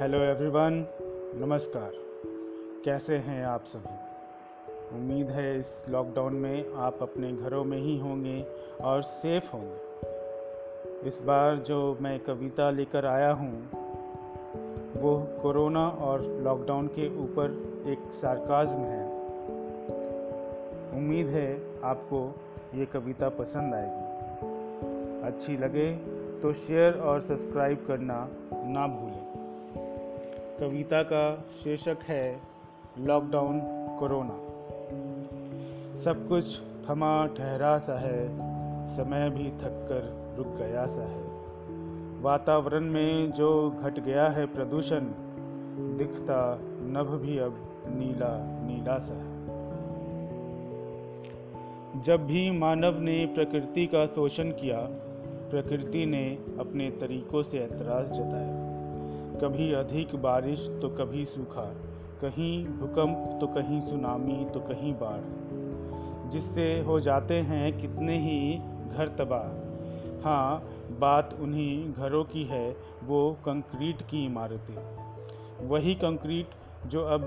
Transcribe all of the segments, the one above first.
Hello everyone नमस्कार। कैसे हैं आप सभी? उम्मीद है इस लॉकडाउन में आप अपने घरों में ही होंगे और सेफ़ होंगे। इस बार जो मैं कविता लेकर आया हूँ, वो कोरोना और लॉकडाउन के ऊपर एक सार्काज्म है। उम्मीद है आपको ये कविता पसंद आएगी। अच्छी लगे तो शेयर और सब्सक्राइब करना ना भूलें। कविता का शीर्षक है लॉकडाउन कोरोना। सब कुछ थमा ठहरा सा है, समय भी थक कर रुक गया सा है। वातावरण में जो घट गया है प्रदूषण, दिखता नभ भी अब नीला नीला सा है। जब भी मानव ने प्रकृति का शोषण किया, प्रकृति ने अपने तरीकों से ऐतराज़ जताया। कभी अधिक बारिश तो कभी सूखा, कहीं भूकंप तो कहीं सुनामी तो कहीं बाढ़। जिससे हो जाते हैं कितने ही घर तबाह। हाँ बात उन्हीं घरों की है, वो कंक्रीट की इमारतें। वही कंक्रीट जो अब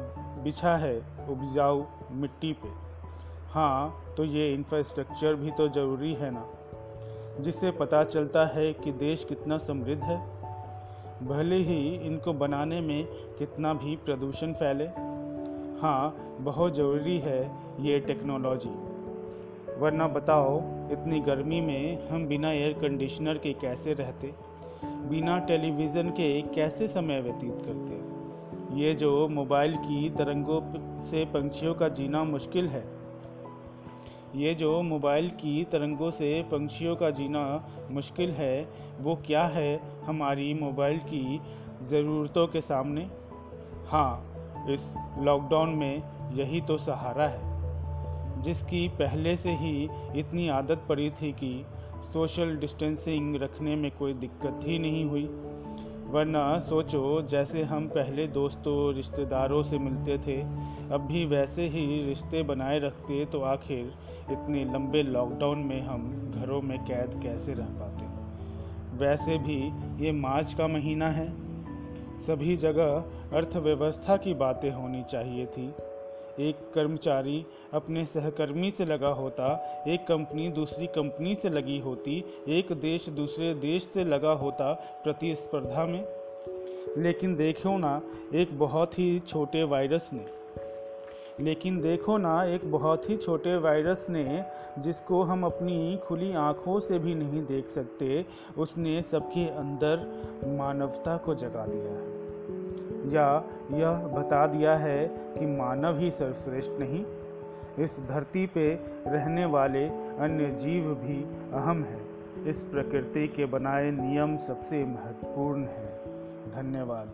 बिछा है, उपजाऊ मिट्टी पे। हाँ तो ये इंफ्रास्ट्रक्चर भी तो ज़रूरी है ना। जिससे पता चलता है कि देश कितना समृद्ध है। भले ही इनको बनाने में कितना भी प्रदूषण फैले। हाँ बहुत ज़रूरी है ये टेक्नोलॉजी। वरना बताओ, इतनी गर्मी में हम बिना एयर कंडीशनर के कैसे रहते? बिना टेलीविज़न के कैसे समय व्यतीत करते? ये जो मोबाइल की तरंगों से पंछियों का जीना मुश्किल है। ये जो मोबाइल की तरंगों से पंछियों का जीना मुश्किल है, वो क्या है हमारी मोबाइल की ज़रूरतों के सामने? हाँ इस लॉकडाउन में यही तो सहारा है, जिसकी पहले से ही इतनी आदत पड़ी थी कि सोशल डिस्टेंसिंग रखने में कोई दिक्कत ही नहीं हुई। वरना सोचो, जैसे हम पहले दोस्तों, रिश्तेदारों से मिलते थे, अब भी वैसे ही रिश्ते बनाए रखते तो आखिर इतने लंबे लॉकडाउन में हम घरों में कैद कैसे रह पाते? वैसे भी ये मार्च का महीना है। सभी जगह अर्थव्यवस्था की बातें होनी चाहिए थी। एक कर्मचारी अपने सहकर्मी से लगा होता, एक कंपनी दूसरी कंपनी से लगी होती, एक देश दूसरे देश से लगा होता प्रतिस्पर्धा में। लेकिन देखो ना, एक बहुत ही छोटे वायरस ने। लेकिन देखो ना, एक बहुत ही छोटे वायरस ने, जिसको हम अपनी खुली आँखों से भी नहीं देख सकते, उसने सबके अंदर मानवता को जगा दिया है। या यह बता दिया है कि मानव ही सर्वश्रेष्ठ नहीं, इस धरती पे रहने वाले अन्य जीव भी अहम हैं। इस प्रकृति के बनाए नियम सबसे महत्वपूर्ण हैं। धन्यवाद।